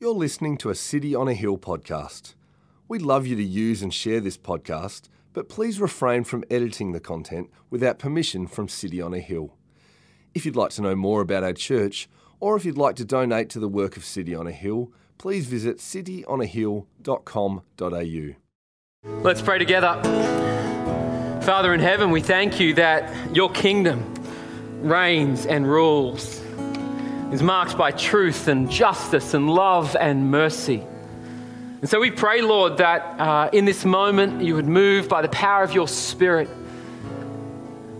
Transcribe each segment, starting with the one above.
You're listening to a City on a Hill podcast. We'd love you to use and share this podcast, but please refrain from editing the content without permission from City on a Hill. If you'd like to know more about our church, or if you'd like to donate to the work of City on a Hill, please visit cityonahill.com.au. Let's pray together. Father in heaven, we thank you that your kingdom reigns and rules, is marked by truth and justice and love and mercy. And so we pray, Lord, that uh, in this moment you would move by the power of your Spirit.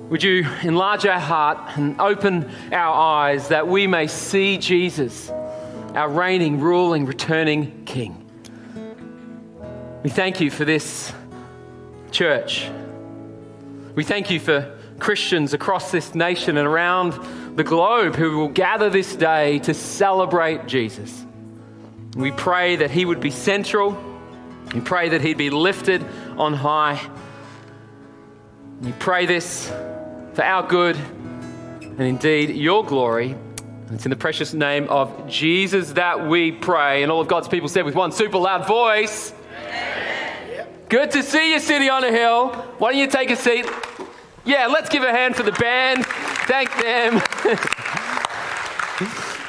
Would you enlarge our heart and open our eyes that we may see Jesus, our reigning, ruling, returning King? We thank you for this church. We thank you for Christians across this nation and around the globe who will gather this day to celebrate Jesus. We pray that he would be central. We pray that he'd be lifted on high. We pray this for our good and indeed your glory. It's in the precious name of Jesus that we pray. And all of God's people said with one super loud voice. Good to see you, City on a Hill. Why don't you take a seat? Yeah, let's give a hand for the band. Thank them.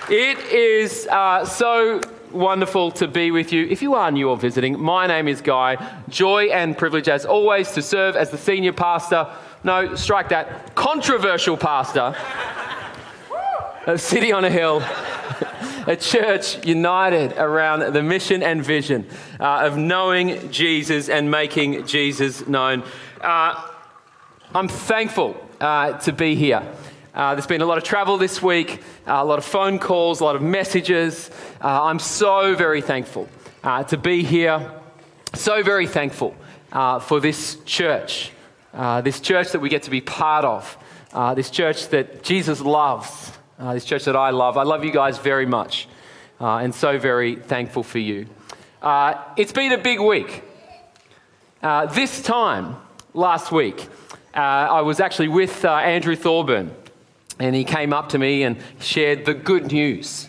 it is uh, so wonderful to be with you. If you are new or visiting, my name is Guy. Joy and privilege, as always, to serve as the senior pastor. No, strike that. Controversial pastor of City on a Hill. a church united around the mission and vision uh, of knowing Jesus and making Jesus known. Uh, I'm thankful uh, to be here. Uh, there's been a lot of travel this week, uh, a lot of phone calls, a lot of messages. Uh, I'm so very thankful to be here. So very thankful for this church, this church that we get to be part of, this church that Jesus loves, this church that I love. I love you guys very much, and so very thankful for you. it's been a big week. this time last week, uh, I was actually with uh, Andrew Thorburn, and he came up to me and shared the good news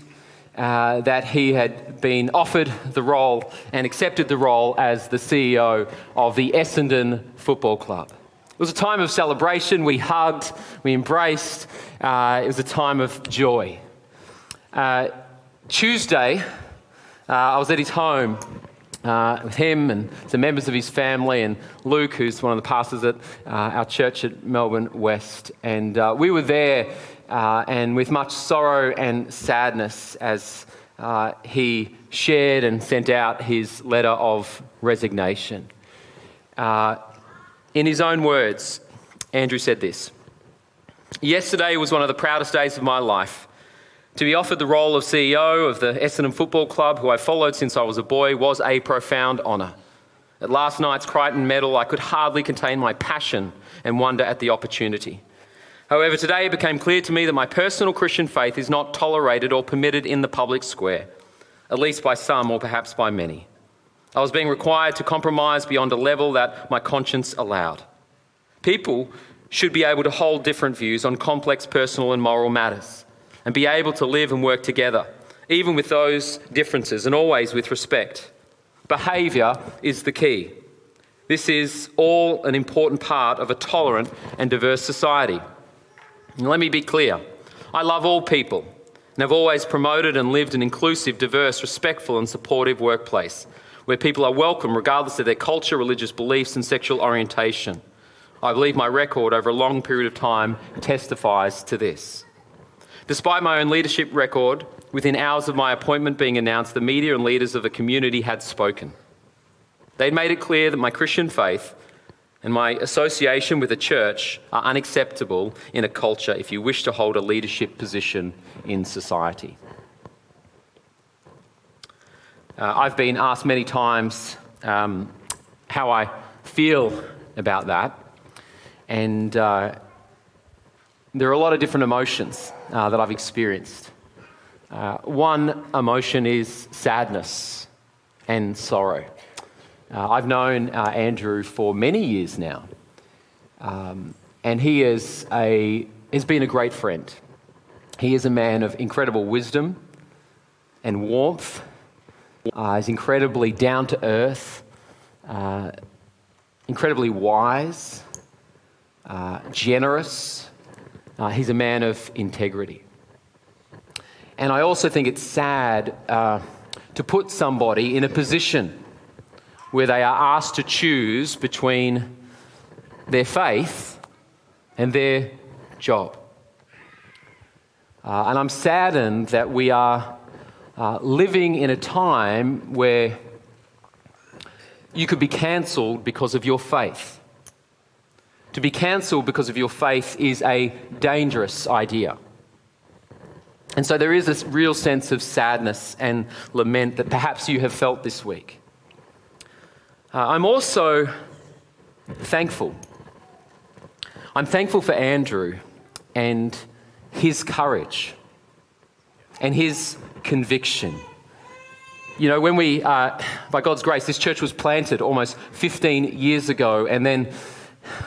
uh, that he had been offered the role and accepted the role as the CEO of the Essendon Football Club. It was a time of celebration. We hugged, we embraced. Uh, it was a time of joy. Uh, Tuesday, uh, I was at his home uh, with him and some members of his family, and Luke, who's one of the pastors at uh, our church at Melbourne West. And uh, we were there, uh, and with much sorrow and sadness, as uh, he shared and sent out his letter of resignation. Uh, in his own words, Andrew said this Yesterday was one of the proudest days of my life. To be offered the role of CEO of the Essendon Football Club, who I followed since I was a boy, was a profound honour. At last night's Crichton medal, I could hardly contain my passion and wonder at the opportunity. However, today it became clear to me that my personal Christian faith is not tolerated or permitted in the public square, at least by some or perhaps by many. I was being required to compromise beyond a level that my conscience allowed. People should be able to hold different views on complex personal and moral matters and be able to live and work together, even with those differences and always with respect. Behaviour is the key. This is all an important part of a tolerant and diverse society. And let me be clear I love all people and have always promoted and lived an inclusive, diverse, respectful, and supportive workplace where people are welcome regardless of their culture, religious beliefs, and sexual orientation. I believe my record over a long period of time testifies to this. Despite my own leadership record, within hours of my appointment being announced, the media and leaders of the community had spoken. They'd made it clear that my Christian faith and my association with the church are unacceptable in a culture if you wish to hold a leadership position in society. Uh, I've been asked many times um, how I feel about that, and uh, there are a lot of different emotions uh, that I've experienced. Uh, one emotion is sadness and sorrow. Uh, I've known uh, Andrew for many years now, um, and he is a, has been a great friend. He is a man of incredible wisdom and warmth Uh, he's incredibly down to earth, uh, incredibly wise, generous. Uh, he's a man of integrity. And I also think it's sad uh, to put somebody in a position where they are asked to choose between their faith and their job. Uh, and I'm saddened that we are uh, living in a time where you could be cancelled because of your faith. To be cancelled because of your faith is a dangerous idea. And so there is this real sense of sadness and lament that perhaps you have felt this week. Uh, I'm also thankful. I'm thankful for Andrew and his courage and his conviction. You know, when we, uh, by God's grace, this church was planted almost 15 years ago, and then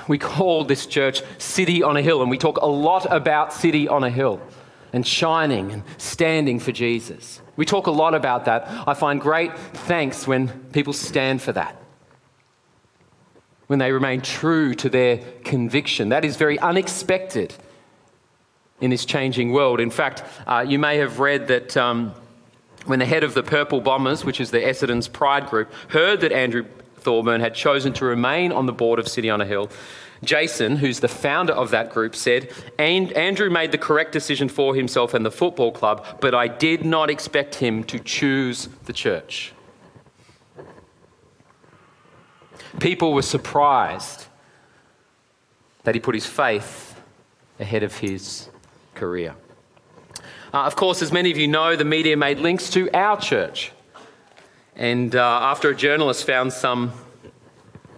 we call this church City on a Hill, and we talk a lot about City on a Hill and shining and standing for Jesus. We talk a lot about that. I find great thanks when people stand for that, when they remain true to their conviction. That is very unexpected in this changing world. In fact, uh, you may have read that. Um, when the head of the Purple Bombers, which is the Essendon's Pride group, heard that Andrew Thorburn had chosen to remain on the board of City on a Hill, Jason, who's the founder of that group, said, Andrew made the correct decision for himself and the football club, but I did not expect him to choose the church. People were surprised that he put his faith ahead of his career. Uh, of course, as many of you know, the media made links to our church. And uh, after a journalist found some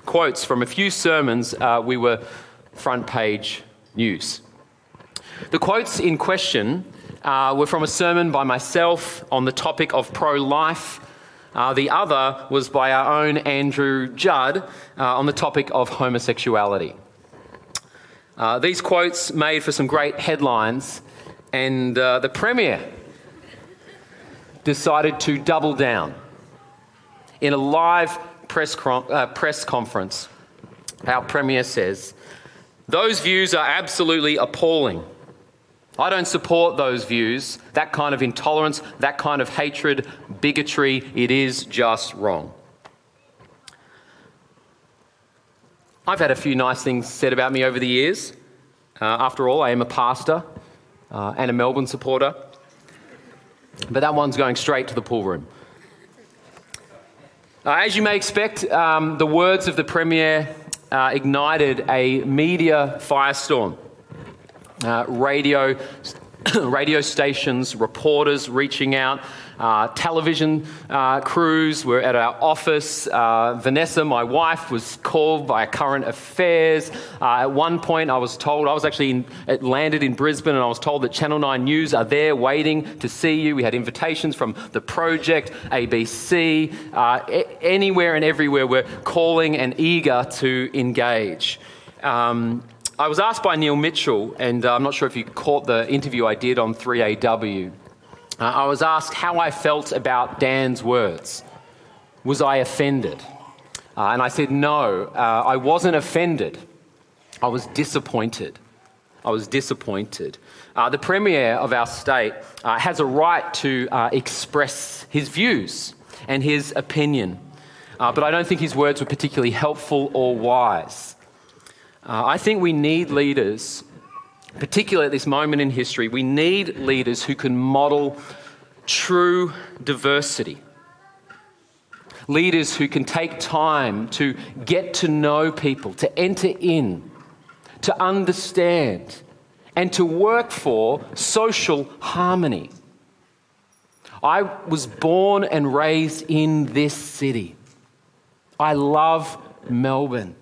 quotes from a few sermons, uh, we were front page news. The quotes in question uh, were from a sermon by myself on the topic of pro life. Uh, the other was by our own Andrew Judd uh, on the topic of homosexuality. Uh, these quotes made for some great headlines, and uh, the Premier decided to double down. In a live press, uh, press conference, our Premier says, Those views are absolutely appalling. I don't support those views, that kind of intolerance, that kind of hatred, bigotry. It is just wrong. I've had a few nice things said about me over the years. Uh, after all, I am a pastor uh, and a Melbourne supporter. But that one's going straight to the pool room. Uh, as you may expect, um, the words of the Premier uh, ignited a media firestorm. Uh, radio, radio stations, reporters reaching out, uh, television uh, crews were at our office. Uh, Vanessa, my wife, was called by Current Affairs. Uh, at one point, I was told, I was actually in, landed in Brisbane, and I was told that Channel 9 News are there waiting to see you. We had invitations from The Project, ABC, uh, anywhere and everywhere. We're calling and eager to engage. Um, I was asked by Neil Mitchell, and I'm not sure if you caught the interview I did on 3AW. Uh, I was asked how I felt about Dan's words. Was I offended? Uh, and I said, no, uh, I wasn't offended. I was disappointed. I was disappointed. Uh, the Premier of our state uh, has a right to uh, express his views and his opinion, but I don't think his words were particularly helpful or wise. I think we need leaders particularly at this moment in history, we need leaders who can model true diversity. Leaders who can take time to get to know people, to enter in, to understand, and to work for social harmony. I was born and raised in this city. I love Melbourne.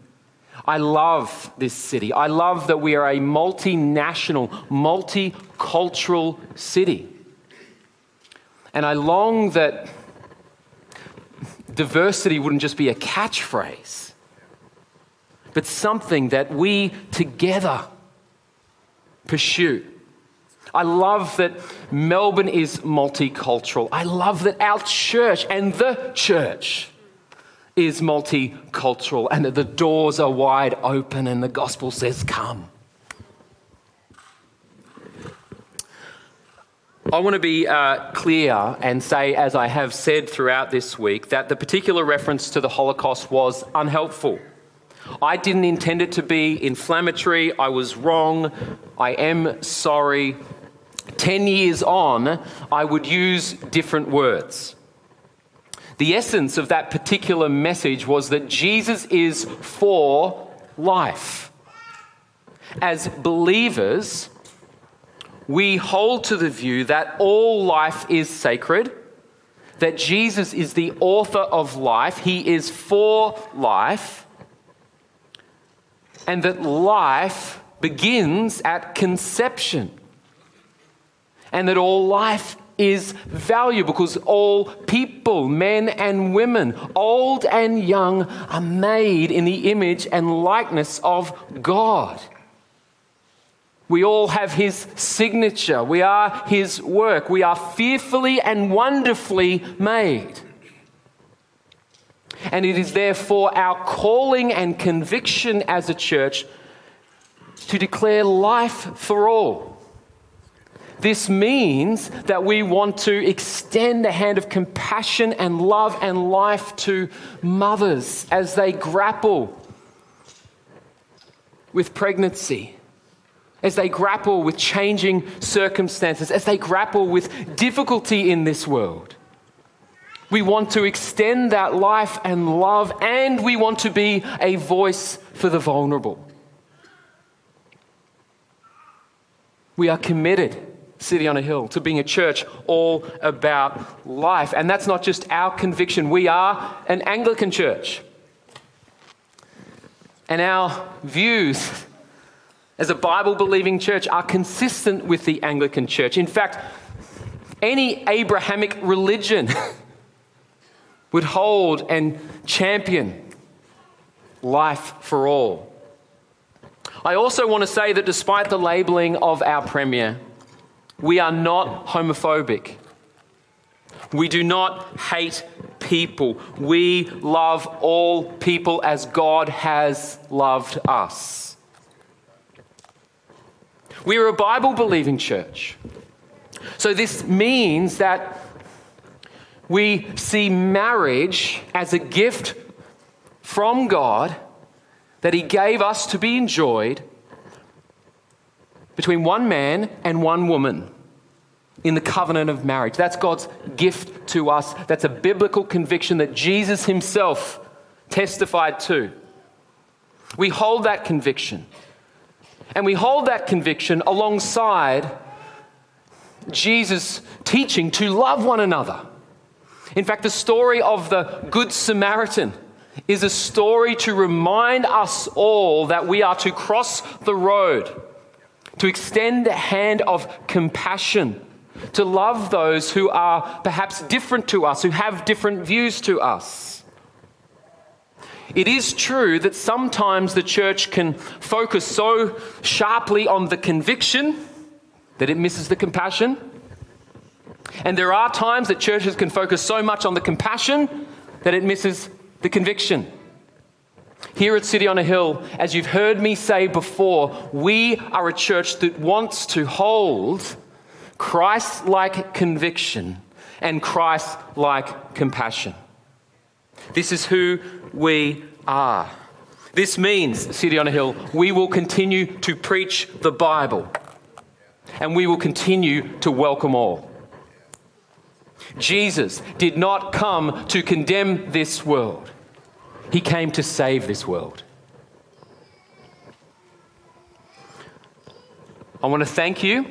I love this city. I love that we are a multinational, multicultural city. And I long that diversity wouldn't just be a catchphrase, but something that we together pursue. I love that Melbourne is multicultural. I love that our church and the church is multicultural and that the doors are wide open and the gospel says, Come. I want to be uh, clear and say, as I have said throughout this week, that the particular reference to the Holocaust was unhelpful. I didn't intend it to be inflammatory. I was wrong. I am sorry. 10 years on, I would use different words. The essence of that particular message was that Jesus is for life. As believers, we hold to the view that all life is sacred, that Jesus is the author of life, He is for life, and that life begins at conception and that all life is valuable because all people, men and women, old and young, are made in the image and likeness of God. We all have His signature. We are His work. We are fearfully and wonderfully made. And it is therefore our calling and conviction as a church to declare life for all this means that we want to extend a hand of compassion and love and life to mothers as they grapple with pregnancy, as they grapple with changing circumstances, as they grapple with difficulty in this world. We want to extend that life and love, and we want to be a voice for the vulnerable. We are committed City on a Hill, to being a church all about life. And that's not just our conviction. We are an Anglican church. And our views as a Bible believing church are consistent with the Anglican church. In fact, any Abrahamic religion would hold and champion life for all. I also want to say that despite the labeling of our Premier, we are not homophobic. We do not hate people. We love all people as God has loved us. We are a Bible believing church. So this means that we see marriage as a gift from God that He gave us to be enjoyed between one man and one woman in the covenant of marriage. That's God's gift to us. That's a biblical conviction that Jesus himself testified to. We hold that conviction. And we hold that conviction alongside Jesus' teaching to love one another. In fact, the story of the Good Samaritan is a story to remind us all that we are to cross the road to extend a hand of compassion, to love those who are perhaps different to us, who have different views to us. It is true that sometimes the church can focus so sharply on the conviction that it misses the compassion. And there are times that churches can focus so much on the compassion that it misses the conviction. Here at City on a Hill, as you've heard me say before, we are a church that wants to hold Christ like conviction and Christ like compassion. This is who we are. This means, City on a Hill, we will continue to preach the Bible and we will continue to welcome all. Jesus did not come to condemn this world. He came to save this world. I want to thank you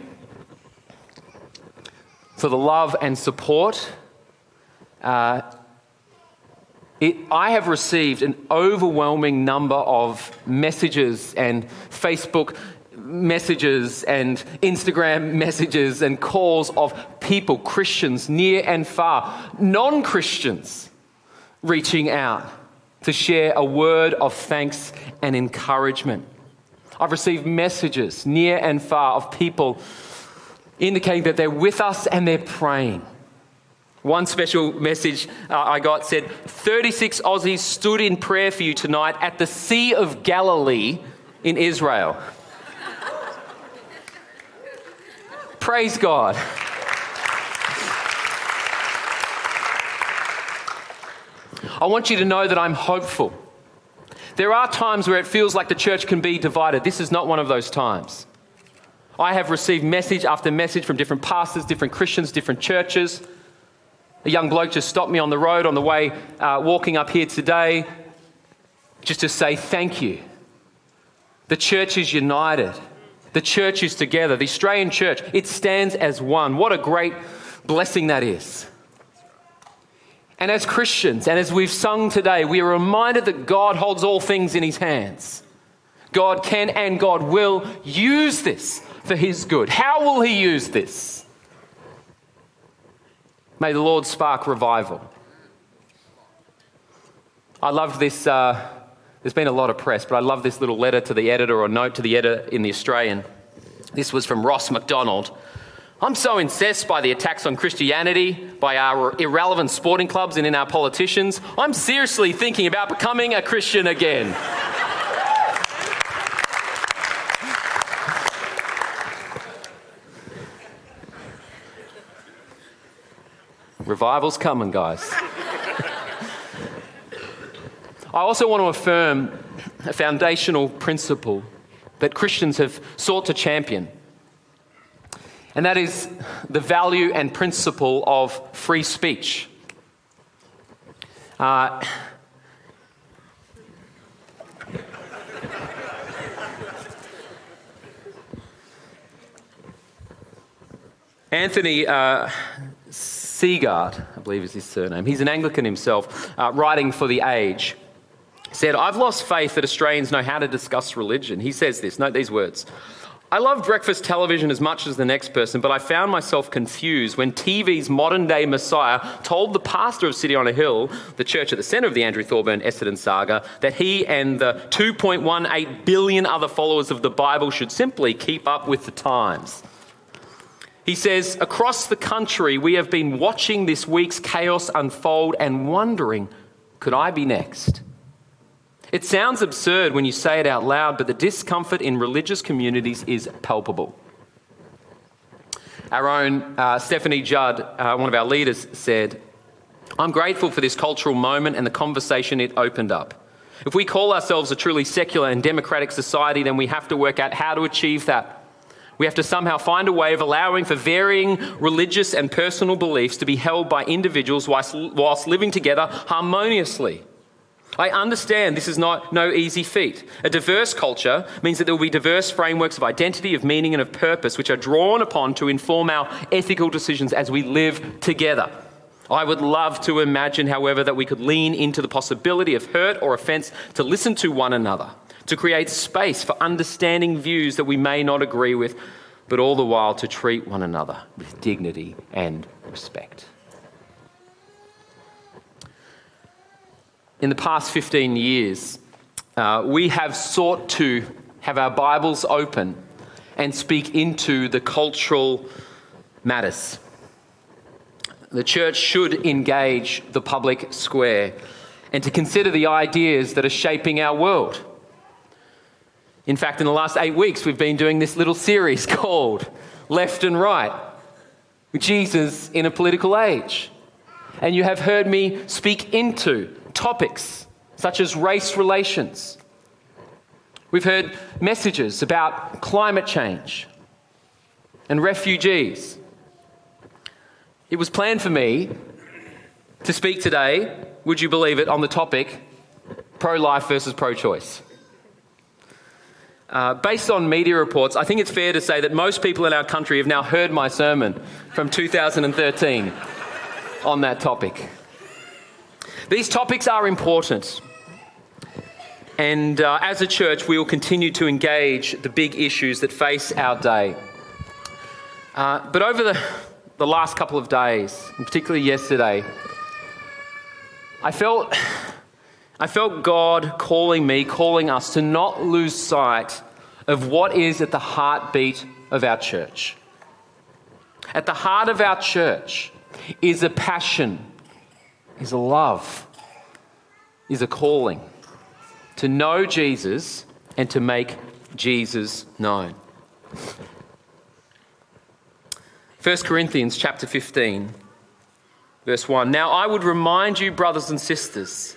for the love and support. Uh, it, I have received an overwhelming number of messages and Facebook messages and Instagram messages and calls of people, Christians near and far, non Christians, reaching out to share a word of thanks and encouragement. I've received messages near and far of people indicating that they're with us and they're praying. One special message uh, I got said 36 Aussies stood in prayer for you tonight at the Sea of Galilee in Israel. Praise God. I want you to know that I'm hopeful. There are times where it feels like the church can be divided. This is not one of those times. I have received message after message from different pastors, different Christians, different churches. A young bloke just stopped me on the road on the way uh, walking up here today just to say thank you. The church is united. The church is together. The Australian church, it stands as one. What a great blessing that is. And as Christians, and as we've sung today, we are reminded that God holds all things in his hands. God can and God will use this for his good. How will he use this? May the Lord spark revival. I love this. Uh, there's been a lot of press, but I love this little letter to the editor or note to the editor in the Australian. This was from Ross McDonald. I'm so incensed by the attacks on Christianity, by our irrelevant sporting clubs, and in our politicians. I'm seriously thinking about becoming a Christian again. Revival's coming, guys. I also want to affirm a foundational principle that Christians have sought to champion, and that is the value and principle of free speech. Uh, Anthony uh, Segaert, I believe is his surname, he's an Anglican himself, uh, writing for The Age, said, I've lost faith that Australians know how to discuss religion. He says this, note these words. I love breakfast television as much as the next person, but I found myself confused when TV's modern day Messiah told the pastor of City on a Hill, the church at the centre of the Andrew Thorburn Essendon saga, that he and the 2.18 billion other followers of the Bible should simply keep up with the times. He says, Across the country, we have been watching this week's chaos unfold and wondering, could I be next? It sounds absurd when you say it out loud, but the discomfort in religious communities is palpable. Our own uh, Stephanie Judd, uh, one of our leaders, said, I'm grateful for this cultural moment and the conversation it opened up. If we call ourselves a truly secular and democratic society, then we have to work out how to achieve that. We have to somehow find a way of allowing for varying religious and personal beliefs to be held by individuals whilst, whilst living together harmoniously. I understand this is not no easy feat. A diverse culture means that there will be diverse frameworks of identity, of meaning, and of purpose which are drawn upon to inform our ethical decisions as we live together. I would love to imagine, however, that we could lean into the possibility of hurt or offense to listen to one another to create space for understanding views that we may not agree with, but all the while to treat one another with dignity and respect. In the past 15 years, uh, we have sought to have our Bibles open and speak into the cultural matters. The church should engage the public square and to consider the ideas that are shaping our world. In fact, in the last eight weeks, we've been doing this little series called Left and Right Jesus in a Political Age. And you have heard me speak into topics such as race relations. We've heard messages about climate change and refugees. It was planned for me to speak today, would you believe it, on the topic pro life versus pro choice. Uh, based on media reports, I think it's fair to say that most people in our country have now heard my sermon from 2013 on that topic. These topics are important. And uh, as a church, we will continue to engage the big issues that face our day. Uh, but over the, the last couple of days, and particularly yesterday, I felt I felt God calling me, calling us to not lose sight of what is at the heartbeat of our church. At the heart of our church is a passion, is a love, is a calling. To know Jesus and to make Jesus known. 1 Corinthians chapter 15 verse 1 Now I would remind you brothers and sisters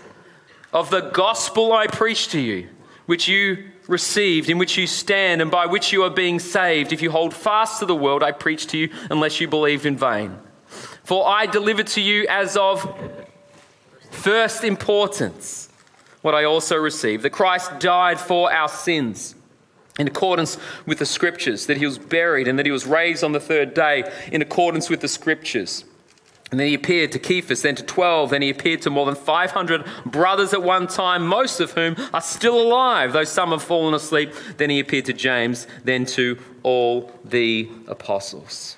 of the gospel I preached to you which you received in which you stand and by which you are being saved. If you hold fast to the word I preached to you unless you believed in vain. For I delivered to you as of first importance what I also received that Christ died for our sins in accordance with the scriptures, that he was buried and that he was raised on the third day in accordance with the scriptures. And then he appeared to Cephas, then to 12, then he appeared to more than 500 brothers at one time, most of whom are still alive, though some have fallen asleep. Then he appeared to James, then to all the apostles.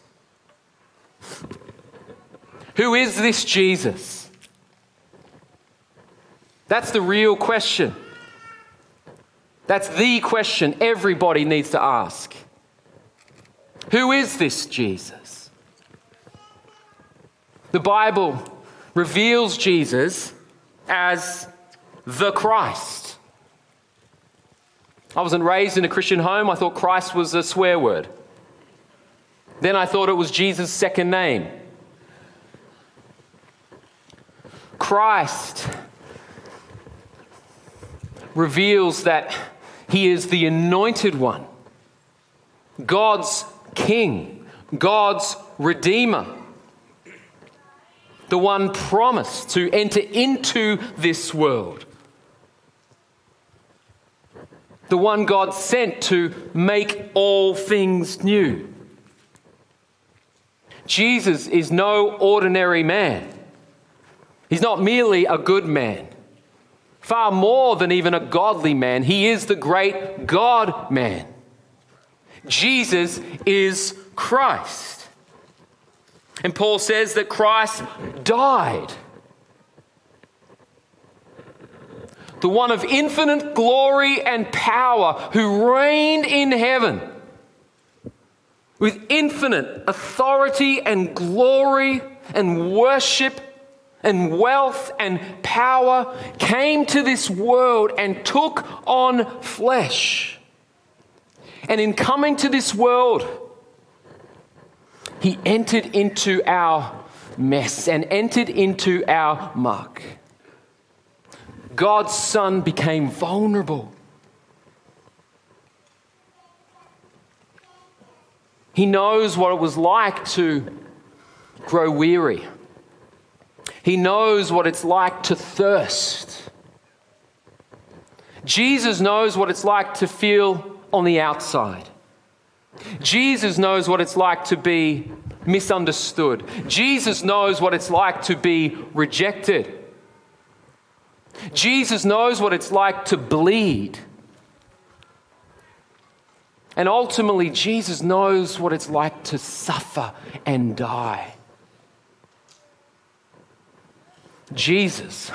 Who is this Jesus? That's the real question. That's the question everybody needs to ask. Who is this Jesus? The Bible reveals Jesus as the Christ. I wasn't raised in a Christian home. I thought Christ was a swear word. Then I thought it was Jesus' second name. Christ reveals that he is the anointed one, God's king, God's redeemer, the one promised to enter into this world, the one God sent to make all things new. Jesus is no ordinary man. He's not merely a good man. Far more than even a godly man, he is the great God man. Jesus is Christ. And Paul says that Christ died. The one of infinite glory and power who reigned in heaven with infinite authority and glory and worship and wealth and power came to this world and took on flesh. And in coming to this world, he entered into our mess and entered into our muck. God's Son became vulnerable. He knows what it was like to grow weary he knows what it's like to thirst. Jesus knows what it's like to feel on the outside. Jesus knows what it's like to be misunderstood. Jesus knows what it's like to be rejected. Jesus knows what it's like to bleed. And ultimately, Jesus knows what it's like to suffer and die. Jesus,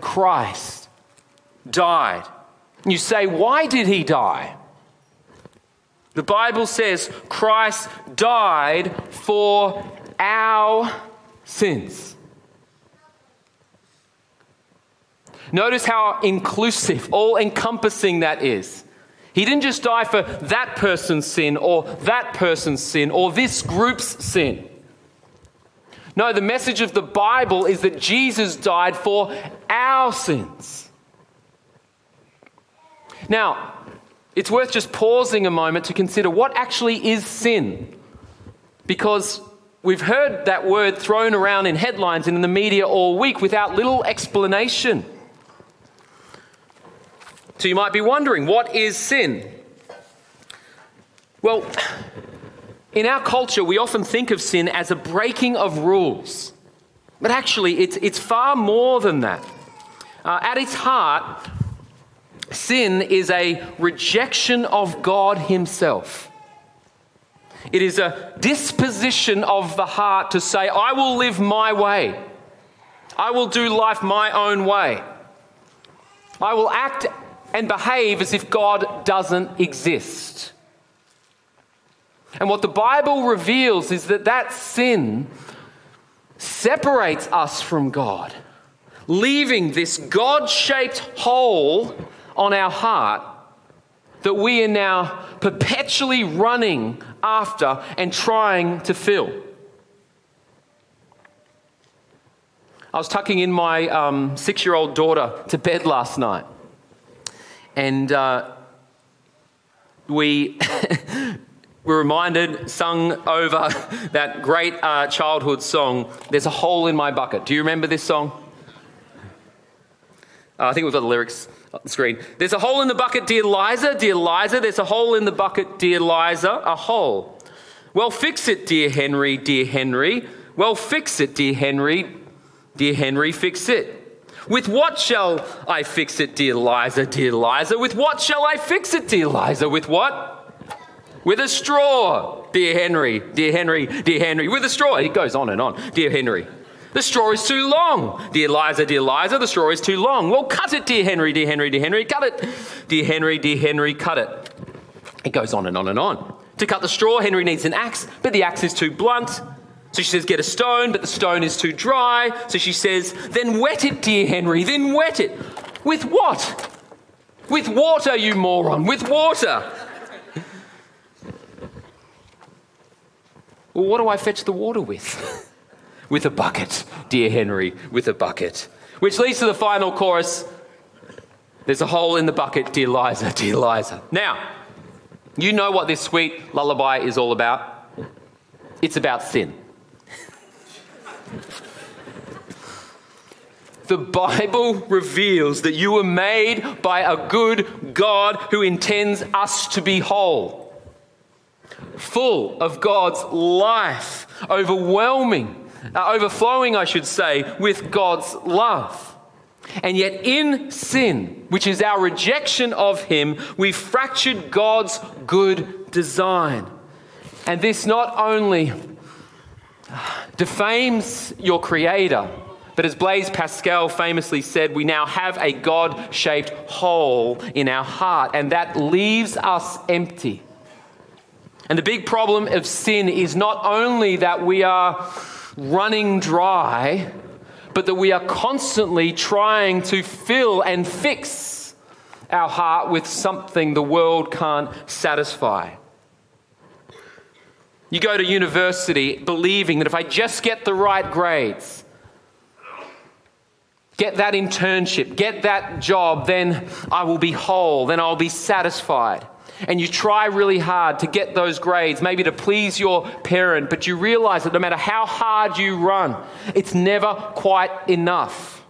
Christ, died. You say, why did he die? The Bible says Christ died for our sins. Notice how inclusive, all encompassing that is. He didn't just die for that person's sin or that person's sin or this group's sin. No, the message of the Bible is that Jesus died for our sins. Now, it's worth just pausing a moment to consider what actually is sin. Because we've heard that word thrown around in headlines and in the media all week without little explanation. So you might be wondering, what is sin? Well, in our culture, we often think of sin as a breaking of rules. But actually, it's, it's far more than that. Uh, at its heart, sin is a rejection of God Himself. It is a disposition of the heart to say, I will live my way. I will do life my own way. I will act and behave as if God doesn't exist. And what the Bible reveals is that that sin separates us from God, leaving this God shaped hole on our heart that we are now perpetually running after and trying to fill. I was tucking in my um, six year old daughter to bed last night, and uh, we were reminded, sung over that great uh, childhood song, There's a Hole in My Bucket. Do you remember this song? Uh, I think we've got the lyrics on the screen. There's a hole in the bucket, dear Liza, dear Liza. There's a hole in the bucket, dear Liza, a hole. Well, fix it, dear Henry, dear Henry. Well, fix it, dear Henry, dear Henry, fix it. With what shall I fix it, dear Liza, dear Liza? With what shall I fix it, dear Liza? With what? With a straw, dear Henry, dear Henry, dear Henry. With a straw. It goes on and on, dear Henry. The straw is too long. Dear Liza, dear Liza, the straw is too long. Well, cut it, dear Henry, dear Henry, dear Henry, cut it. Dear Henry, dear Henry, cut it. It goes on and on and on. To cut the straw, Henry needs an axe, but the axe is too blunt. So she says, Get a stone, but the stone is too dry. So she says, Then wet it, dear Henry, then wet it. With what? With water, you moron, with water. Well, what do I fetch the water with? with a bucket, dear Henry, with a bucket. Which leads to the final chorus There's a hole in the bucket, dear Liza, dear Liza. Now, you know what this sweet lullaby is all about? It's about sin. the Bible reveals that you were made by a good God who intends us to be whole, full of God's life, overwhelming uh, overflowing, I should say, with God's love. And yet, in sin, which is our rejection of Him, we fractured God's good design. And this not only defames your Creator, but as Blaise Pascal famously said, we now have a God shaped hole in our heart, and that leaves us empty. And the big problem of sin is not only that we are running dry, but that we are constantly trying to fill and fix our heart with something the world can't satisfy. You go to university believing that if I just get the right grades, get that internship, get that job, then I will be whole, then I'll be satisfied and you try really hard to get those grades, maybe to please your parent, but you realize that no matter how hard you run, it's never quite enough.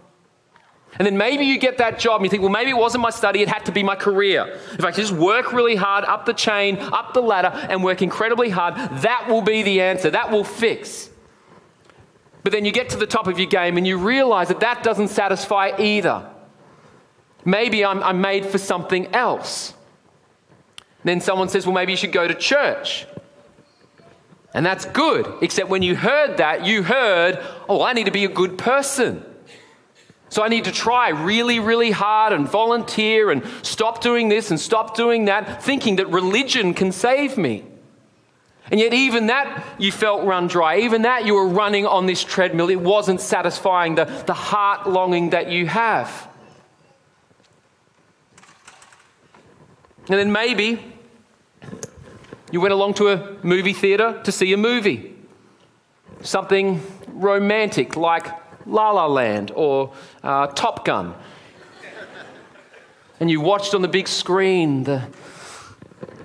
And then maybe you get that job and you think, well, maybe it wasn't my study, it had to be my career. If I just work really hard up the chain, up the ladder, and work incredibly hard, that will be the answer. That will fix. But then you get to the top of your game and you realize that that doesn't satisfy either. Maybe I'm, I'm made for something else. Then someone says, well, maybe you should go to church. And that's good, except when you heard that, you heard, oh, I need to be a good person. So I need to try really, really hard and volunteer and stop doing this and stop doing that, thinking that religion can save me. And yet, even that you felt run dry. Even that you were running on this treadmill. It wasn't satisfying the, the heart longing that you have. And then maybe you went along to a movie theatre to see a movie. Something romantic like La La Land or uh, Top Gun. And you watched on the big screen the,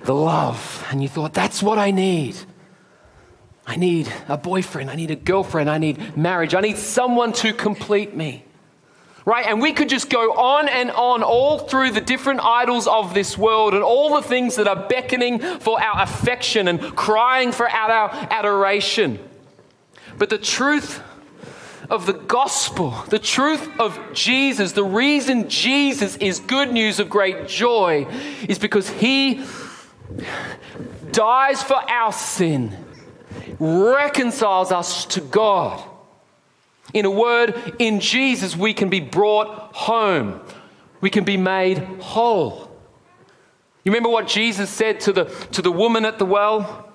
the love, and you thought, that's what I need. I need a boyfriend, I need a girlfriend, I need marriage, I need someone to complete me right? And we could just go on and on all through the different idols of this world and all the things that are beckoning for our affection and crying for our adoration. But the truth of the gospel, the truth of Jesus, the reason Jesus is good news of great joy is because he dies for our sin, reconciles us to God in a word, in Jesus, we can be brought home. We can be made whole. You remember what Jesus said to the, to the woman at the well?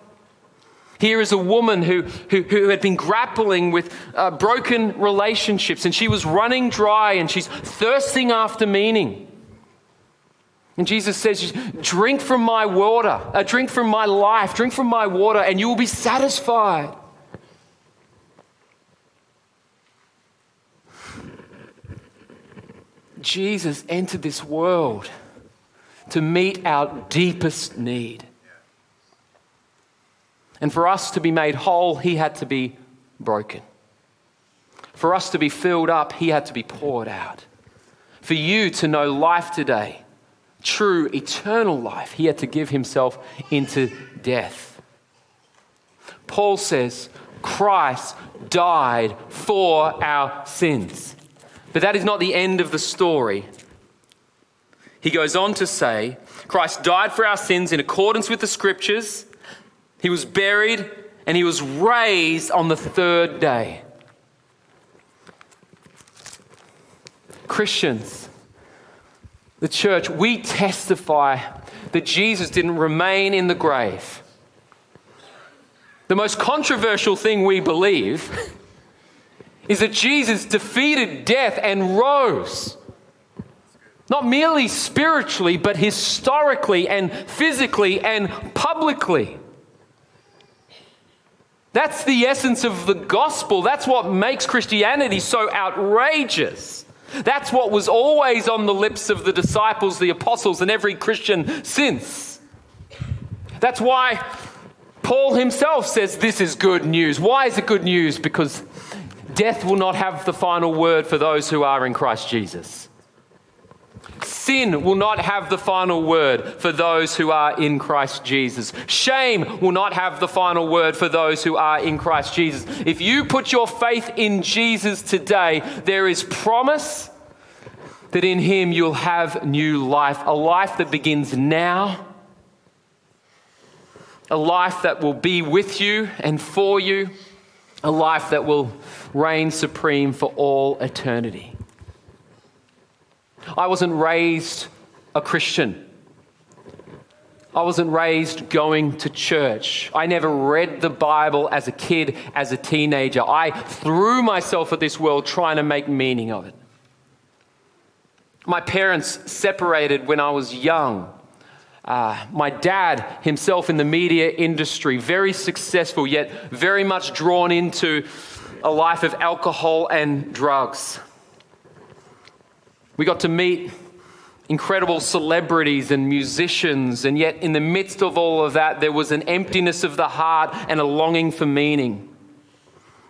Here is a woman who, who, who had been grappling with uh, broken relationships and she was running dry and she's thirsting after meaning. And Jesus says, Drink from my water, uh, drink from my life, drink from my water, and you will be satisfied. Jesus entered this world to meet our deepest need. And for us to be made whole, he had to be broken. For us to be filled up, he had to be poured out. For you to know life today, true eternal life, he had to give himself into death. Paul says, Christ died for our sins. But that is not the end of the story. He goes on to say, Christ died for our sins in accordance with the scriptures. He was buried and he was raised on the third day. Christians, the church, we testify that Jesus didn't remain in the grave. The most controversial thing we believe is that Jesus defeated death and rose. Not merely spiritually, but historically and physically and publicly. That's the essence of the gospel. That's what makes Christianity so outrageous. That's what was always on the lips of the disciples, the apostles, and every Christian since. That's why Paul himself says this is good news. Why is it good news? Because death will not have the final word for those who are in Christ Jesus. Sin will not have the final word for those who are in Christ Jesus. Shame will not have the final word for those who are in Christ Jesus. If you put your faith in Jesus today, there is promise that in Him you'll have new life, a life that begins now, a life that will be with you and for you, a life that will reign supreme for all eternity. I wasn't raised a Christian. I wasn't raised going to church. I never read the Bible as a kid, as a teenager. I threw myself at this world trying to make meaning of it. My parents separated when I was young. Uh, my dad, himself in the media industry, very successful, yet very much drawn into a life of alcohol and drugs. We got to meet incredible celebrities and musicians, and yet in the midst of all of that, there was an emptiness of the heart and a longing for meaning.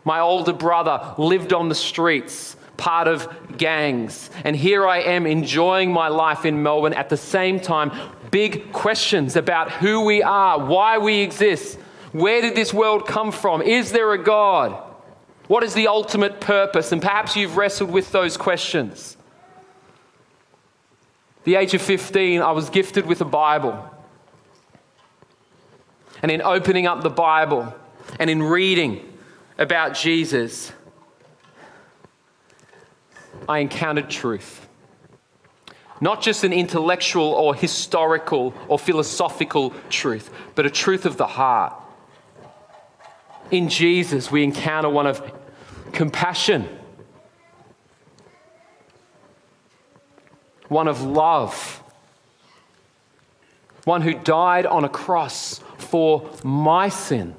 My older brother lived on the streets, part of gangs, and here I am enjoying my life in Melbourne at the same time. Big questions about who we are, why we exist, where did this world come from, is there a God? What is the ultimate purpose? And perhaps you've wrestled with those questions the age of 15, I was gifted with a Bible. And in opening up the Bible and in reading about Jesus, I encountered truth. Not just an intellectual or historical or philosophical truth, but a truth of the heart. In Jesus, we encounter one of compassion one of love, one who died on a cross for my sin.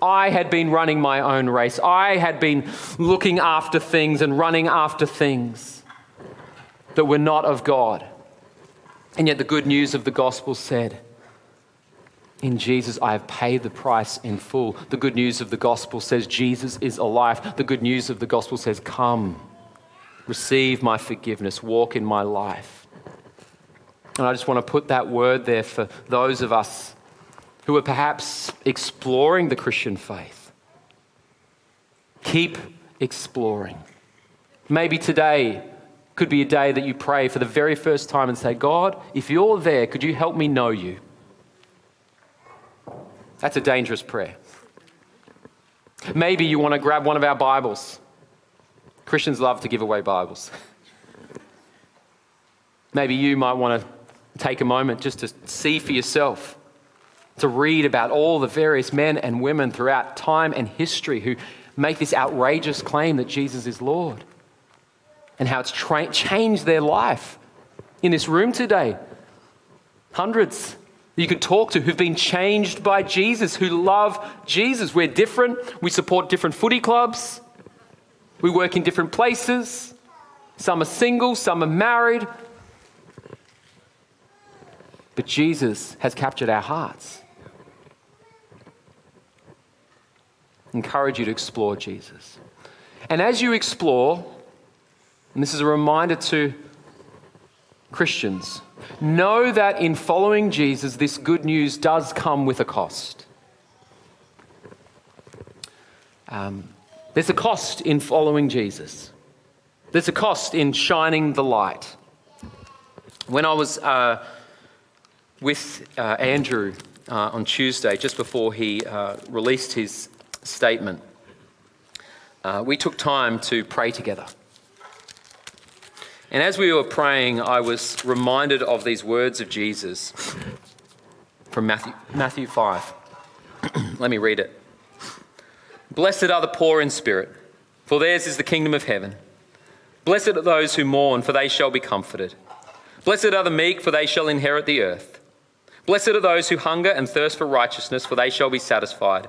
I had been running my own race. I had been looking after things and running after things that were not of God. And yet, the good news of the gospel said, in Jesus, I have paid the price in full. The good news of the gospel says Jesus is alive. The good news of the gospel says, Come receive my forgiveness, walk in my life. And I just want to put that word there for those of us who are perhaps exploring the Christian faith. Keep exploring. Maybe today could be a day that you pray for the very first time and say, God, if you're there, could you help me know you? That's a dangerous prayer. Maybe you want to grab one of our Bibles Christians love to give away Bibles. Maybe you might want to take a moment just to see for yourself to read about all the various men and women throughout time and history who make this outrageous claim that Jesus is Lord and how it's tra- changed their life in this room today. Hundreds you could talk to who've been changed by Jesus, who love Jesus. We're different. We support different footy clubs. We work in different places. Some are single, some are married. But Jesus has captured our hearts. Encourage you to explore Jesus. And as you explore, and this is a reminder to Christians, know that in following Jesus, this good news does come with a cost. Um, there's a cost in following Jesus, there's a cost in shining the light. When I was uh, with uh, Andrew uh, on Tuesday, just before he uh, released his statement, uh, we took time to pray together. And as we were praying, I was reminded of these words of Jesus from Matthew, Matthew 5. Let me read it. Blessed are the poor in spirit, for theirs is the kingdom of heaven. Blessed are those who mourn, for they shall be comforted. Blessed are the meek, for they shall inherit the earth. Blessed are those who hunger and thirst for righteousness, for they shall be satisfied.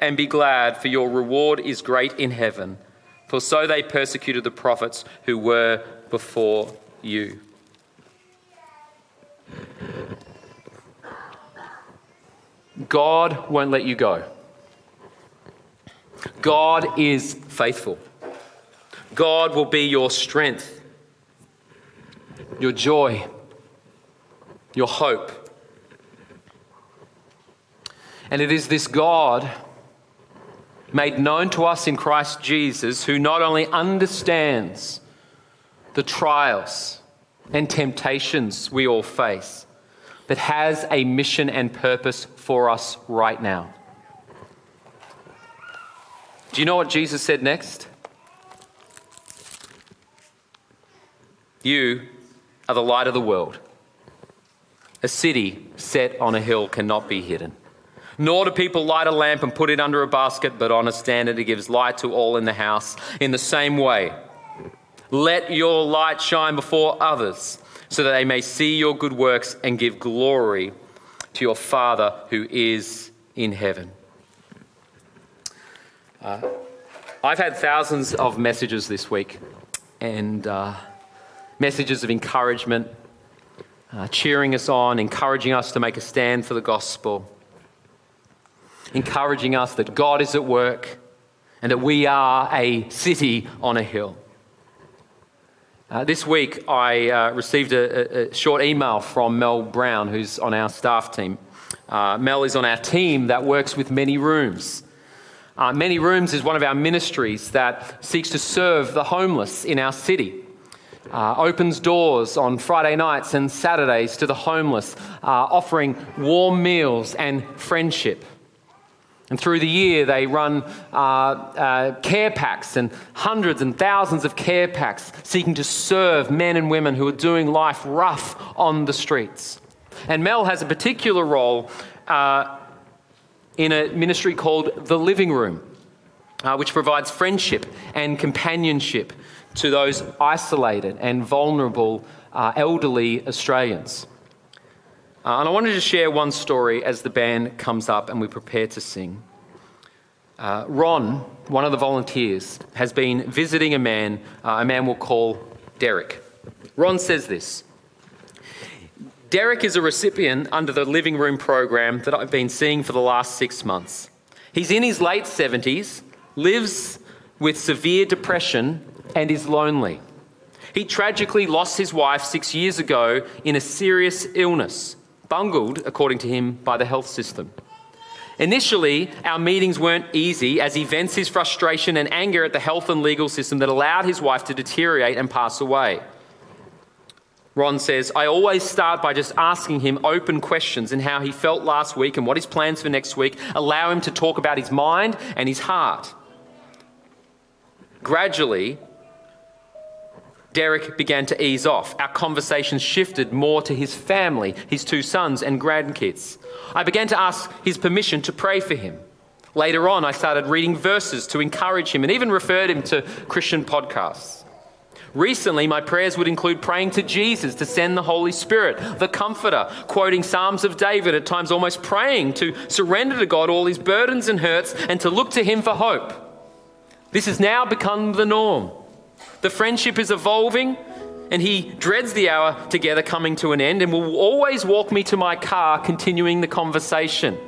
and be glad, for your reward is great in heaven. For so they persecuted the prophets who were before you. God won't let you go. God is faithful. God will be your strength, your joy, your hope. And it is this God made known to us in Christ Jesus, who not only understands the trials and temptations we all face, but has a mission and purpose for us right now. Do you know what Jesus said next? You are the light of the world. A city set on a hill cannot be hidden. Nor do people light a lamp and put it under a basket, but on a stand, and it gives light to all in the house. In the same way, let your light shine before others, so that they may see your good works and give glory to your Father who is in heaven. Uh, I've had thousands of messages this week, and uh, messages of encouragement, uh, cheering us on, encouraging us to make a stand for the gospel encouraging us that God is at work and that we are a city on a hill. Uh, this week, I uh, received a, a, short email from Mel Brown, who's on our staff team. Uh, Mel is on our team that works with Many Rooms. Uh, Many Rooms is one of our ministries that seeks to serve the homeless in our city. Uh, opens doors on Friday nights and Saturdays to the homeless, uh, offering warm meals and friendship. And through the year, they run uh, uh, care packs and hundreds and thousands of care packs seeking to serve men and women who are doing life rough on the streets. And Mel has a particular role uh, in a ministry called The Living Room, uh, which provides friendship and companionship to those isolated and vulnerable uh, elderly Australians. Uh, and I wanted to share one story as the band comes up and we prepare to sing. Uh, Ron, one of the volunteers, has been visiting a man, uh, a man we'll call Derek. Ron says this Derek is a recipient under the Living Room program that I've been seeing for the last six months. He's in his late 70s, lives with severe depression, and is lonely. He tragically lost his wife six years ago in a serious illness bungled, according to him, by the health system. Initially, our meetings weren't easy as he vents his frustration and anger at the health and legal system that allowed his wife to deteriorate and pass away. Ron says, I always start by just asking him open questions and how he felt last week and what his plans for next week, allow him to talk about his mind and his heart. Gradually, Derek began to ease off. Our conversations shifted more to his family, his two sons and grandkids. I began to ask his permission to pray for him. Later on, I started reading verses to encourage him and even referred him to Christian podcasts. Recently, my prayers would include praying to Jesus to send the Holy Spirit, the Comforter, quoting Psalms of David, at times almost praying to surrender to God all his burdens and hurts and to look to him for hope. This has now become the norm. The friendship is evolving, and he dreads the hour together coming to an end and will always walk me to my car, continuing the conversation.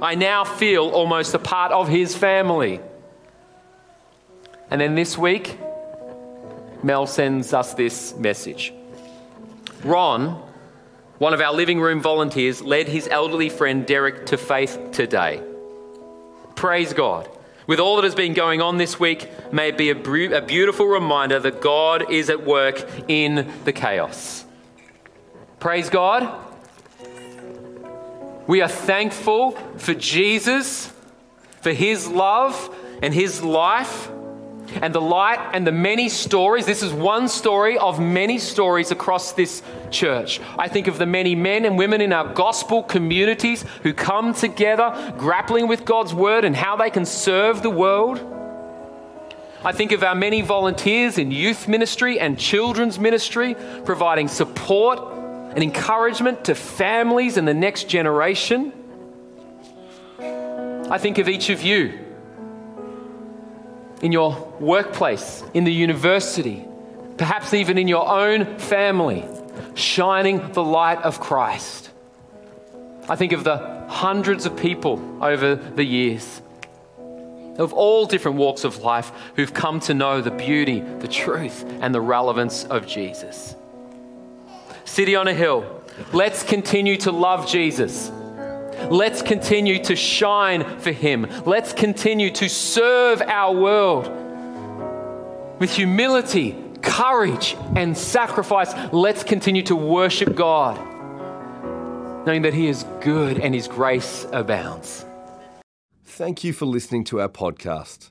I now feel almost a part of his family. And then this week, Mel sends us this message. Ron, one of our living room volunteers, led his elderly friend Derek to faith today. Praise God. With all that has been going on this week, may it be a, a beautiful reminder that God is at work in the chaos. Praise God. We are thankful for Jesus, for his love and his life and the light and the many stories. This is one story of many stories across this church. I think of the many men and women in our gospel communities who come together grappling with God's word and how they can serve the world. I think of our many volunteers in youth ministry and children's ministry providing support and encouragement to families and the next generation. I think of each of you in your workplace, in the university, perhaps even in your own family, shining the light of Christ. I think of the hundreds of people over the years of all different walks of life who've come to know the beauty, the truth, and the relevance of Jesus. City on a Hill, let's continue to love Jesus. Let's continue to shine for Him. Let's continue to serve our world with humility, courage, and sacrifice. Let's continue to worship God, knowing that He is good and His grace abounds. Thank you for listening to our podcast.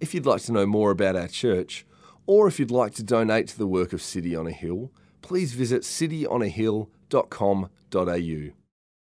If you'd like to know more about our church, or if you'd like to donate to the work of City on a Hill, please visit cityonahill.com.au.